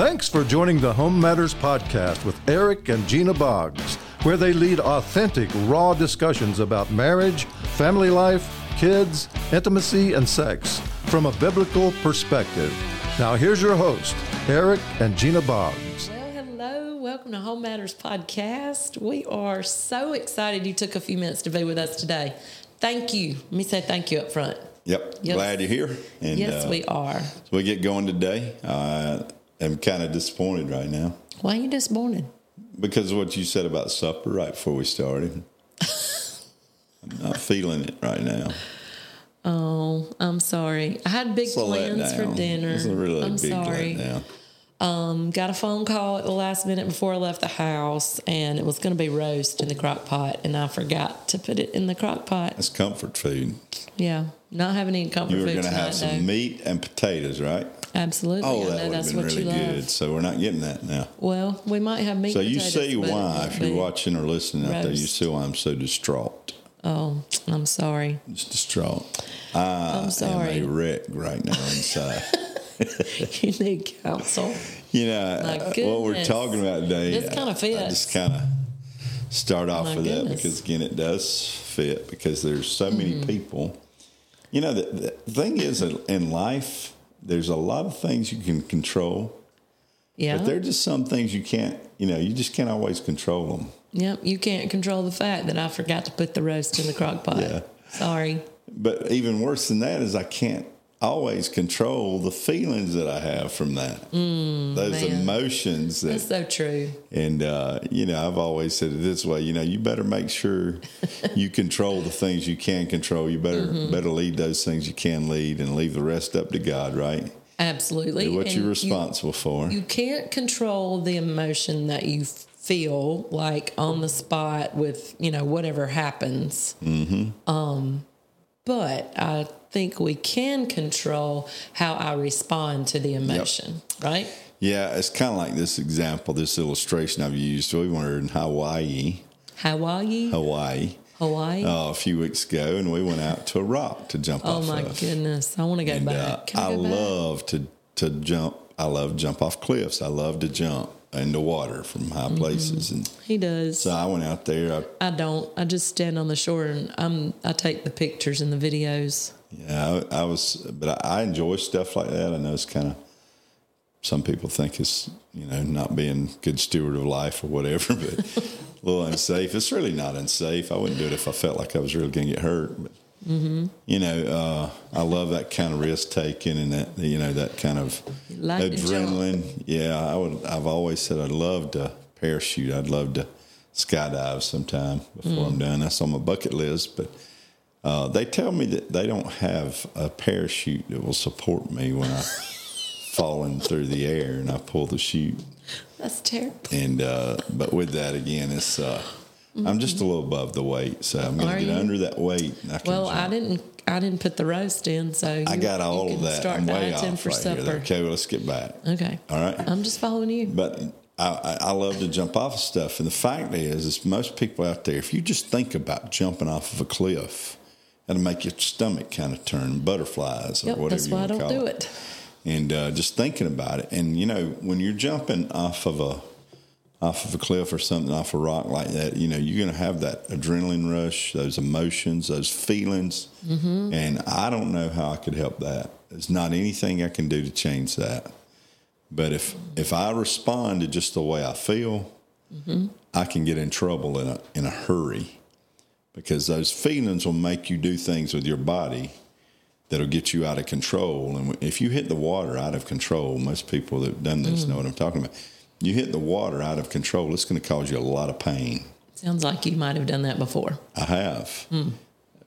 Thanks for joining the Home Matters Podcast with Eric and Gina Boggs, where they lead authentic, raw discussions about marriage, family life, kids, intimacy, and sex from a biblical perspective. Now, here's your host, Eric and Gina Boggs. Well, hello. Welcome to Home Matters Podcast. We are so excited you took a few minutes to be with us today. Thank you. Let me say thank you up front. Yep. Yes. Glad you're here. And, yes, uh, we are. So we get going today. Uh, I'm kind of disappointed right now Why are you disappointed? because of what you said about supper right before we started. I'm not feeling it right now. Oh, I'm sorry. I had big plans for dinner. It's a really I'm big sorry. letdown. Um, got a phone call at the last minute before I left the house, and it was going to be roast in the crock pot, and I forgot to put it in the crock pot. It's comfort food. Yeah, not having any comfort You were going to have some though. meat and potatoes, right? Absolutely. Oh, that would that's have been what really you love. good. So we're not getting that now. Well, we might have meat. So you potatoes, see why, if you're watching or listening out there, you see why I'm so distraught. Oh, I'm sorry. Just distraught. I I'm am sorry. a wreck right now inside. you need counsel. You know, uh, what we're talking about today. This kinda I- I just kind of start off My with that because, again, it does fit because there's so many Mm-hmm. people. You know, the, the thing is in life, there's a lot of things you can control, Yeah. but there are just some things you can't, you know, you just can't always control them. Yep. You can't control the fact that I forgot to put the roast in the crock pot. Yeah. Sorry. But even worse than that is I can't always control the feelings that I have from that. Those Mm, man. emotions that That's so true. And uh, you know, I've always said it this way. You know, you better make sure you control the things you can control. You better Mm-hmm. better lead those things you can lead, and leave the rest up to God. Right? Absolutely. Do what And you're you- responsible for. You can't control the emotion that you feel like on the spot with you know whatever happens. Mm-hmm. Um, but I think we can control how I respond to the emotion. Right? yeah, it's kind of like this example, this illustration I've used. We were in Hawaii, Hawaii, Hawaii, Hawaii. uh, a few weeks ago, and we went out to a rock to jump oh off Oh my of. goodness! I want to go And, back. uh, I, I go back? love to to jump. I love to jump off cliffs. I love to jump into water from high Mm-hmm. places, and He does. so I went out there. I I don't. I just stand on the shore and I'm. I take the pictures and the videos. Yeah, I, I was, but I, I enjoy stuff like that. I know it's kind of some people think it's you know not being good steward of life or whatever, but a little unsafe. It's really not unsafe. I wouldn't do it if I felt like I was really going to get hurt. But mhm you know, uh, I love that kind of risk taking and that you know that kind of like adrenaline. Yeah, I would. I've always said I'd love to parachute. I'd love to skydive sometime before Mm. I'm done. That's on my bucket list, but. Uh, they tell me that they don't have a parachute that will support me when I falling through the air and I pull the chute. That's terrible. And uh, but with that again, it's uh, I'm just a little above the weight, so I'm going to get you? under that weight. And I can Well, I didn't. I didn't put the roast in, so I you- got you all of that. Start I'm way off for right supper. here. Okay, well, let's get back. Okay. All right. I'm just following you. But I, I I love to jump off of stuff, and the fact is, is most people out there, if you just think about jumping off of a cliff, it'll make your stomach kind of turn butterflies or Yep. whatever That's you why I want to don't call do it. it. And uh, just thinking about it, and you know, when you're jumping off of a off of a cliff or something off a rock like that, you know, you're going to have that adrenaline rush, those emotions, those feelings, Mm-hmm. and I don't know how I could help that. There's not anything I can do to change that. But if if I respond to just the way I feel, Mm-hmm. I can get in trouble in a in a hurry because those feelings will make you do things with your body that'll get you out of control. And if you hit the water out of control, most people that've done this know what I'm talking about. You hit the water out of control, it's going to cause you a lot of pain. Sounds like you might have done that before. I have. Hmm.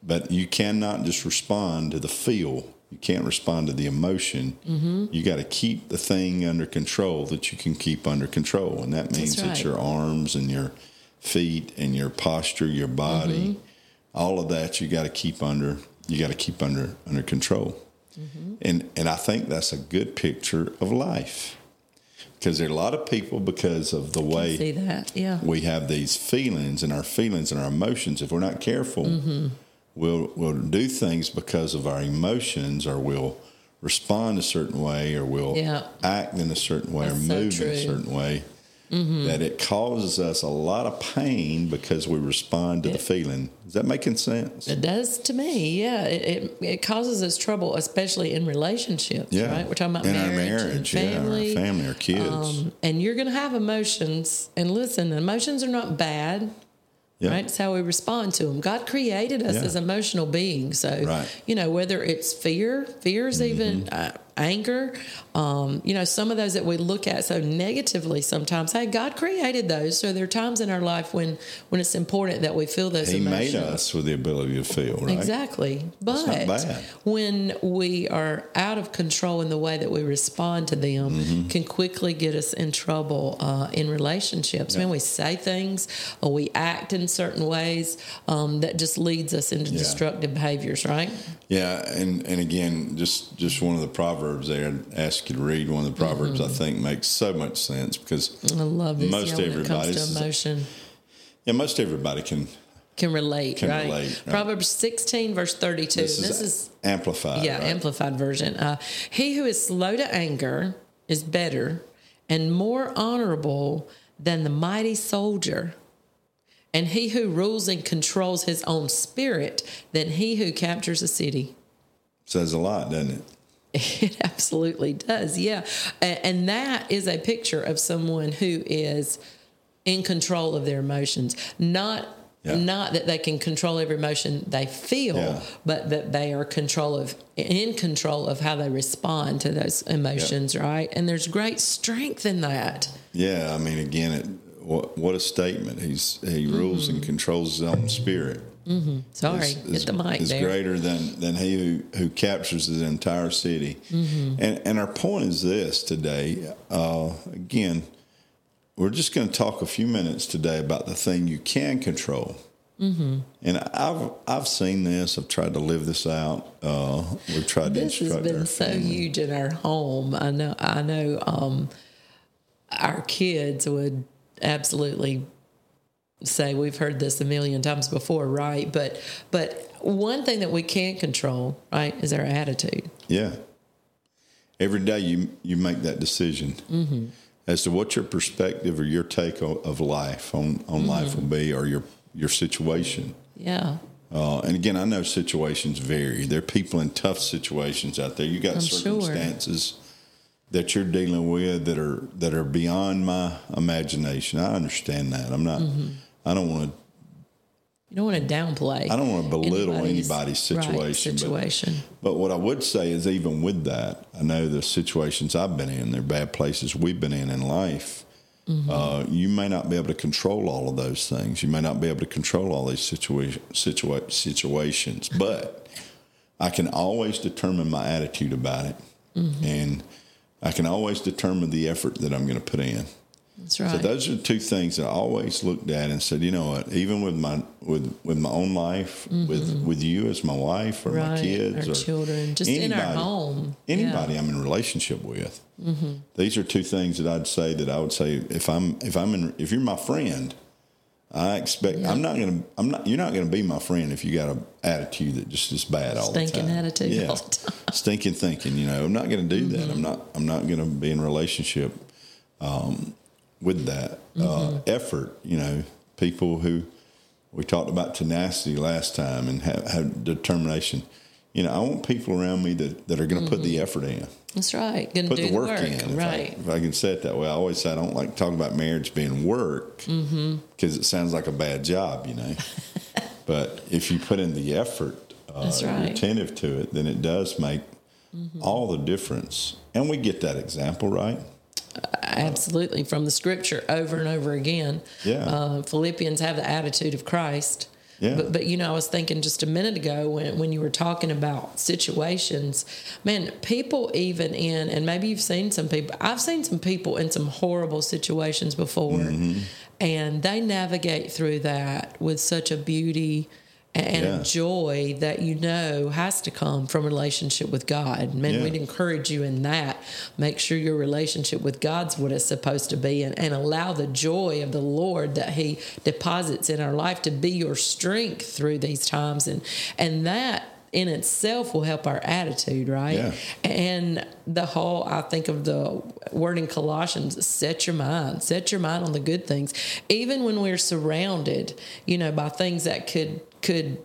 But you cannot just respond to the feel. You can't respond to the emotion. Mm-hmm. You got to keep the thing under control that you can keep under control. And that means right. that your arms and your feet and your posture, your body, mm-hmm. All of that you got to keep under you got to keep under under control. And and I think that's a good picture of life. Because there are a lot of people because of the way See that? Yeah. we have these feelings and our feelings and our emotions. If we're not careful, we'll we'll do things because of our emotions, or we'll respond a certain way or we'll Yeah. act in a certain way That's or so move in a. Mm-hmm. certain way that it causes us a lot of pain because we respond to the feeling. Is that making sense? It does to me, yeah. It, it, it causes us trouble, especially in relationships, yeah. right? We're talking about in marriage, our marriage, and yeah, family. our family, our kids. Um, and you're going to have emotions. And listen, emotions are not bad. yeah. Right? It's how we respond to them. God created us Yeah. as emotional beings. So, Right. Mm-hmm. you know, whether it's fear, fears even uh, anger, um, you know, some of those that we look at so negatively sometimes. Hey, God created those. So there are times in our life when when it's important that we feel those He emotions. made us with the ability to feel, right? Exactly. But when we are out of control in the way that we respond to them, Mm-hmm. can quickly get us in trouble uh, in relationships. When we say things or we act in certain ways, um, that just leads us into Yeah. destructive behaviors, right? Yeah, and and again, just just one of the proverbs there. I'd ask you to read one of the proverbs. I think makes so much sense because I love this. Most you know, when it comes to emotion. yeah, most everybody can. Can relate, Can right? relate, right. Proverbs 16, verse 32. This, This, is, is amplified. Yeah, right? amplified version. Uh, he who is slow to anger is better and more honorable than the mighty soldier. And he who rules and controls his own spirit than he who captures a city. Says a lot, doesn't it? It absolutely does, yeah. And that is a picture of someone who is in control of their emotions. Not Yeah. not that they can control every emotion they feel, Yeah. but that they are control of in control of how they respond to those emotions, right? And there's great strength in that. Yeah, I mean, again, it, what what a statement. He's he rules and mm-hmm. controls his own spirit. Sorry, is, get the mic is there. greater than than he who, who captures the entire city. Mm-hmm. And and our point is this today. Uh, again, we're just going to talk a few minutes today about the thing you can control. Mm-hmm. And I've I've seen this. I've tried to live this out. Uh, we've tried This to has instruct our been so family. huge in our home. I know. I know. Um, our kids would absolutely say we've heard this a million times before, right? But but one thing that we can't control, right, is our attitude. Yeah. Every day you you make that decision Mm-hmm. as to what your perspective or your take of life on, on life Mm-hmm. will be or your your situation. Yeah, Uh, and again, I know situations vary. There are people in tough situations out there. You got I'm sure. That you're dealing with that are that are beyond my imagination. I understand that. I'm not. Mm-hmm. I don't want to. you don't want to downplay. I don't want to belittle anybody's, right, situation. but- situation. But what I would say is, even with that, I know the situations I've been in, they're bad places we've been in in life. Uh, you may not be able to control all of those things. You may not be able to control all these situa- situa- situations, but I can always determine my attitude about it. And I can always determine the effort that I'm going to put in. That's right. So those are two things that I always looked at and said, you know what? Even with my with with my own life, with with you as my wife or my Mm-hmm. kids our or children, just in our home. anybody I'm in relationship with. These are two things that I'd say that I would say if I'm if I'm in if you're my friend, I expect I'm not gonna I'm not you're not gonna be my friend if you got an attitude that just is bad all Stinking the time. Stinking attitude yeah. all the time. Mm-hmm. Stinking thinking. You know, I'm not gonna do that. I'm not I'm not gonna be in relationship um, with that uh, Mm-hmm. effort. You know, people who we talked about tenacity last time and have, have determination. You know, I want people around me that, that are going to put the effort in, That's right. Going to put Mm-hmm. do the work, in. If I- right. If I, can say it that way, I always say I don't like talking about marriage being work because Mm-hmm. it sounds like a bad job, you know. but if you put in the effort, uh, That's you're right. attentive to it, then it does make Mm-hmm. all the difference. And we get that example, right? Absolutely, from the scripture over and over again. Yeah. Uh, Philippians have the attitude of Christ. Yeah. But, but you know, I was thinking just a minute ago when, when you were talking about situations, man, people even in, and maybe you've seen some people, I've seen some people in some horrible situations before, Mm-hmm. and they navigate through that with such a beauty and Yeah. joy that you know has to come from a relationship with God. Man, Yeah. we'd encourage you in that. Make sure your relationship with God's what it's supposed to be and, and allow the joy of the Lord that He deposits in our life to be your strength through these times. And and that in itself will help our attitude, right? Yeah. And the whole, I think of the word in Colossians, set your mind, set your mind on the good things. Even when we're surrounded, you know, by things that could, could,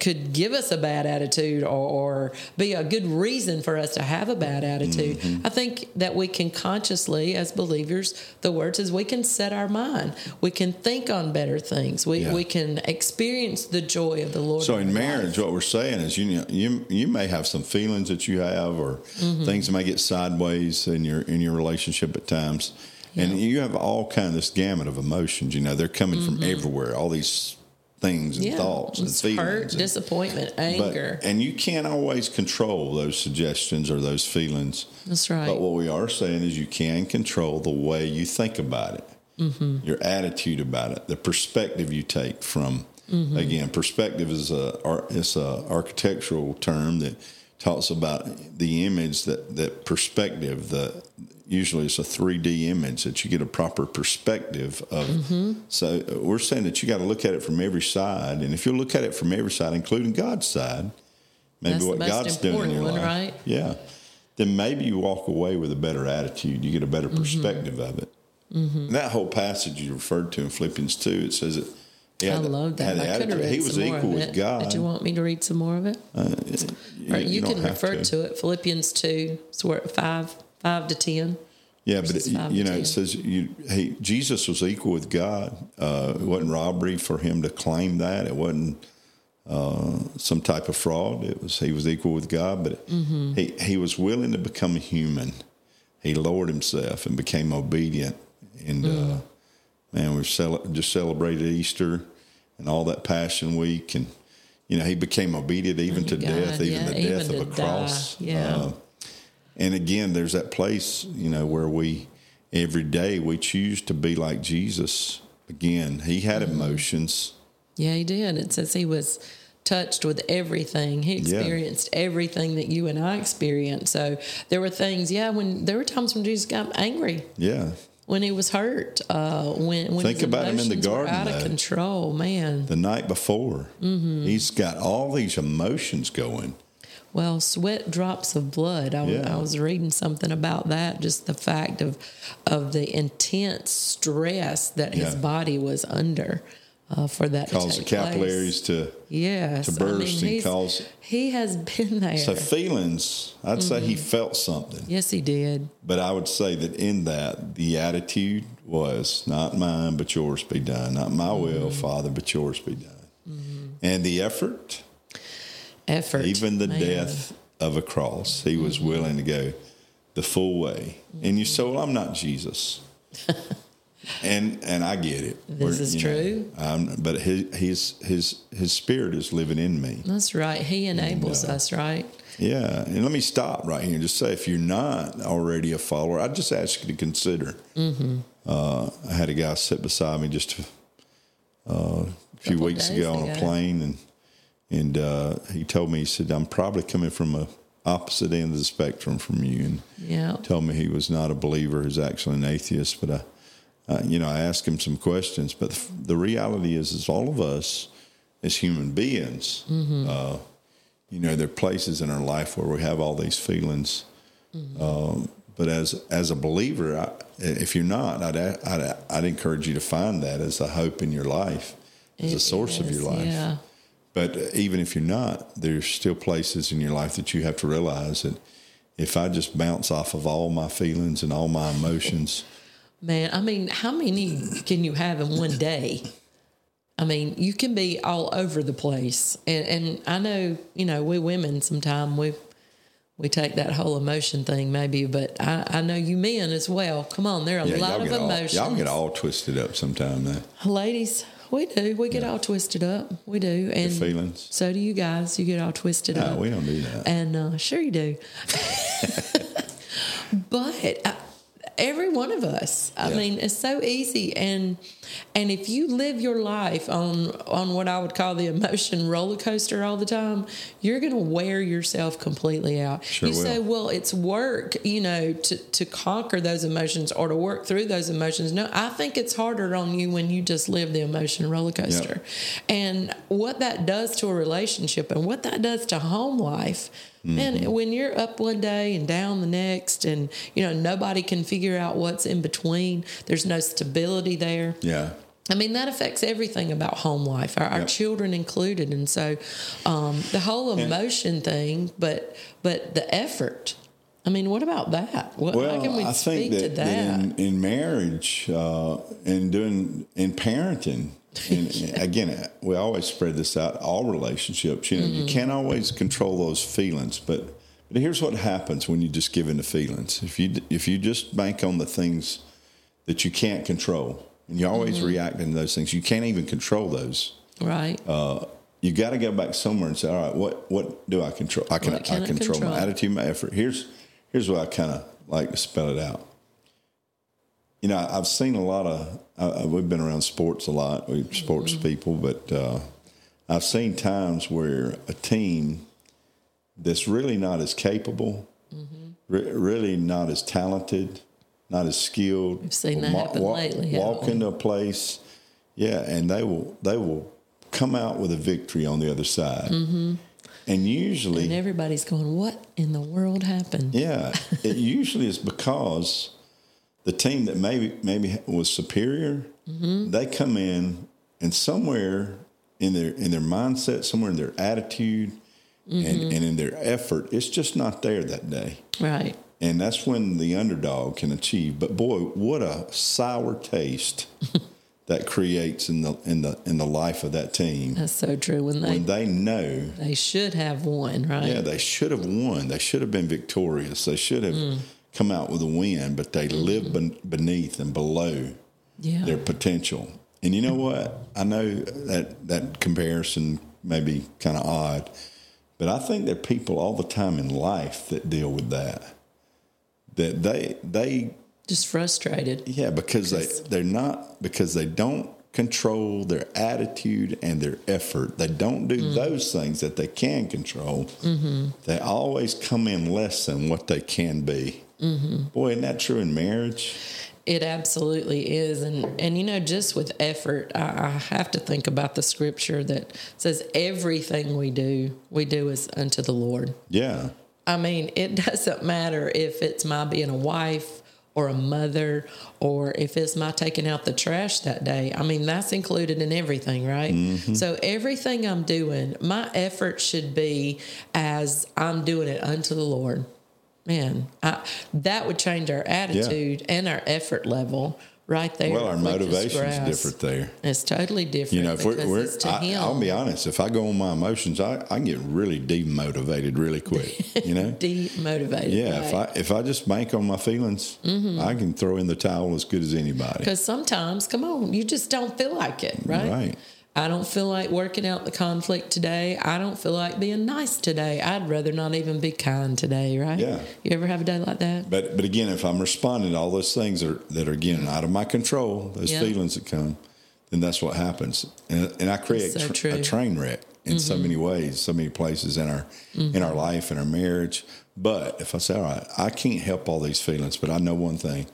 could give us a bad attitude or, or, be a good reason for us to have a bad attitude. Mm-hmm. I think that we can consciously, as believers, the word says we can set our mind. We can think on better things. We, Yeah. we can experience the joy of the Lord. So in marriage, life. what we're saying is, you you you may have some feelings that you have, or Mm-hmm. things may get sideways in your in your relationship at times, and you have all kind of this gamut of emotions. You know, they're coming from everywhere. All these things and yeah, thoughts and feelings. hurt, and- disappointment, but- anger. and you can't always control those suggestions or those feelings. That's right. But what we are saying is you can control the way you think about it, Mm-hmm. your attitude about it, the perspective you take from. Mm-hmm. Again, perspective is a it's a architectural term that talks about the image that that perspective. The usually it's a three D image that you get a proper perspective of. Mm-hmm. So uh, we're saying that you got to look at it from every side, and if you look at it from every side, including God's side, maybe That's what God's doing in your one, life, right? yeah, then maybe you walk away with a better attitude. You get a better Mm-hmm. perspective of it. And that whole passage you referred to in Philippians two, it says it. I love that. I could have read He was some more equal of with. God. Did you want me to read some more of it? Uh, or you, don't can refer to. it. Philippians two, it's where five, five to ten. Yeah, but it, you know, 10. it says you, he, Jesus was equal with God. Uh, it wasn't robbery for him to claim that. It wasn't uh, some type of fraud. It was he was equal with God, but Mm-hmm. he he was willing to become a human. He lowered himself and became obedient. And Mm. uh, man, we've cele- just celebrated Easter and all that Passion Week, and you know, he became obedient even to God, death, even yeah, the death to of a die. cross. Yeah. And again, there's that place, you know, where we every day we choose to be like Jesus. Again, he had Mm-hmm. emotions. Yeah, he did. It says he was touched with everything. He Yeah. experienced everything that you and I experienced. So there were things, yeah, when there were times when Jesus got angry, Yeah. when he was hurt, uh, when, when Think about him in the garden, out of though. control, man. The night before, Mm-hmm. he's got all these emotions going. Well, sweat drops of blood. I, Yeah. I was reading something about that. Just the fact of of the intense stress that his body was under uh, for that Cause the take place. capillaries to yes, to burst and he's- cause- he has been there. so feelings. I'd say Mm-hmm. he felt something, yes, he did. but I would say that in that the attitude was not mine, but yours be done. Not my will, Mm-hmm. Father, but yours be done. And the effort, Effort, even the man. death of a cross, he was Mm-hmm. willing to go the full way. And you say, "Well, I'm not Jesus," and and I get it. This We're- is know, true. um, but his his his his spirit is living in me. That's right. He enables uh, us, right? Yeah, and let me stop right here and just say, if you're not already a follower, I just ask you to consider. Mm-hmm. Uh, I had a guy sit beside me just uh, a few weeks days ago on a plane, and and uh, he told me he said I'm probably coming from a opposite end of the spectrum from you, and Yeah. told me he was not a believer; he's actually an atheist. But I, uh, you know, I asked him some questions. But the, the reality is, is all of us as human beings, uh, you know, there are places in our life where we have all these feelings. Um, but as as a believer, I, if you're not, I'd, I'd I'd encourage you to find that as a hope in your life, as a It source of your life. Yeah. But even if you're not, there's still places in your life that you have to realize that if I just bounce off of all my feelings and all my emotions, Man, I mean, how many can you have in one day? I mean, you can be all over the place, and and I know you know we women sometimes we we take that whole emotion thing maybe, but I, I know you men as well. Come on, there are a yeah, lot of get, all, emotions. y'all get all twisted up sometime. Now. Ladies, we do. We get all twisted up. We do, and feelings. So do you guys. You get all twisted up. No, up. we don't do that. And uh, sure you do. but uh, every one of us, I Yeah. mean, it's so easy. And And if you live your life on on what I would call the emotion roller coaster all the time, you're going to wear yourself completely out. Sure you will. say, "Well, it's work, you know, to to conquer those emotions or to work through those emotions." No, I think it's harder on you when you just live the emotion roller coaster. And what that does to a relationship and what that does to home life. Man, mm-hmm. when you're up one day and down the next, and you know nobody can figure out what's in between, there's no stability there. Yeah. I mean, that affects everything about home life, our, our children included. And so um, the whole emotion thing, but but the effort. I mean, what about that? What, Well, how can we I speak think to that, that? in, in marriage uh, and doing in parenting, and again, we always spread this out. All relationships, you know, Mm-hmm. you can't always control those feelings, but but here's what happens when you just give in to feelings. If you if you just bank on the things that you can't control, and you always Mm-hmm. react to those things, you can't even control those right. uh, you got to go back somewhere and say, all right, what what do I control? I can, can I I control, my attitude, my effort. Here's here's what I kind of like to spell it out. You know, I've seen a lot of. Uh, we've been around sports a lot, we sports Mm-hmm. people, but uh, I've seen times where a team that's really not as capable, Mm-hmm. re- really not as talented, not as skilled. We've seen that happen lately, Walk into a place, yeah, and they will they will come out with a victory on the other side. Mm-hmm. And usually, and everybody's going, "What in the world happened?" yeah, it usually is because the team that maybe maybe was superior, they come in and somewhere in their in their mindset, somewhere in their attitude, and, and in their effort, it's just not there that day. Right. And that's when the underdog can achieve. But boy, what a sour taste that creates in the in the in the life of that team That's so true. When they when they know they should have won, right? yeah, they should have won. They should have been victorious. They should have mm. come out with a win, but they mm-hmm. live ben- beneath and below yeah. their potential. And you know what? I know that that comparison may be kind of odd, but I think there are people all the time in life that deal with that. That they they Just frustrated. yeah because they they're not because they don't control their attitude and their effort. They don't do mm. those things that they can control. Mm-hmm. They always come in less than what they can be. Mm-hmm. Boy, isn't that true in marriage? It absolutely is, and and you know, just with effort, I, I have to think about the scripture that says everything we do, we do is unto the Lord. Yeah. I mean, it doesn't matter if it's my being a wife or a mother or if it's my taking out the trash that day. I mean, that's included in everything, right? Mm-hmm. So everything I'm doing, my effort should be as I'm doing it unto the Lord. Man, I, that would change our attitude and our effort level right there. Well, our motivation's different there. It's totally different. You know, if we're, we're I, him. I'll be honest, if I go on my emotions, I, I get really demotivated really quick. You know? demotivated. Yeah, if I if I just bank on my feelings, Mm-hmm. I can throw in the towel as good as anybody. Because sometimes, come on, you just don't feel like it, right? Right. I don't feel like working out the conflict today. I don't feel like being nice today. I'd rather not even be kind today, right? Yeah. You ever have a day like that? But but again, if I'm responding to all those things that are, that are again out of my control, those Yeah. feelings that come, then that's what happens, and, and I create So tr- Mm-hmm. a train wreck in so many ways, so many places in our in our life in our marriage. But if I say, all right, I can't help all these feelings, but I know one thing.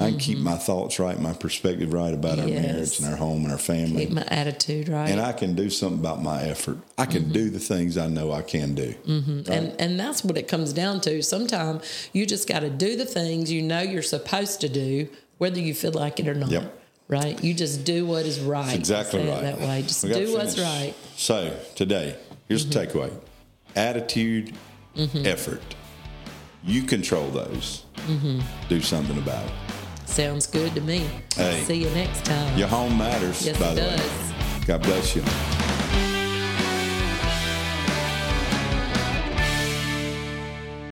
I can keep my thoughts right, my perspective right about our Mm-hmm. Yes. marriage and our home and our family. Keep my attitude right. and I can do something about my effort. I can Mm-hmm. do the things I know I can do. and and that's what it comes down to. Sometimes you just got to do the things you know you're supposed to do, whether you feel like it or not. Yep. Right? You just do what is right. That's exactly right. That way, just do what's right. So today, here's the takeaway: attitude, Mm-hmm. effort. You control those. Do something about it. Sounds good to me. Hey. See you next time. Your home matters. Yes, by it the way. does. God bless you.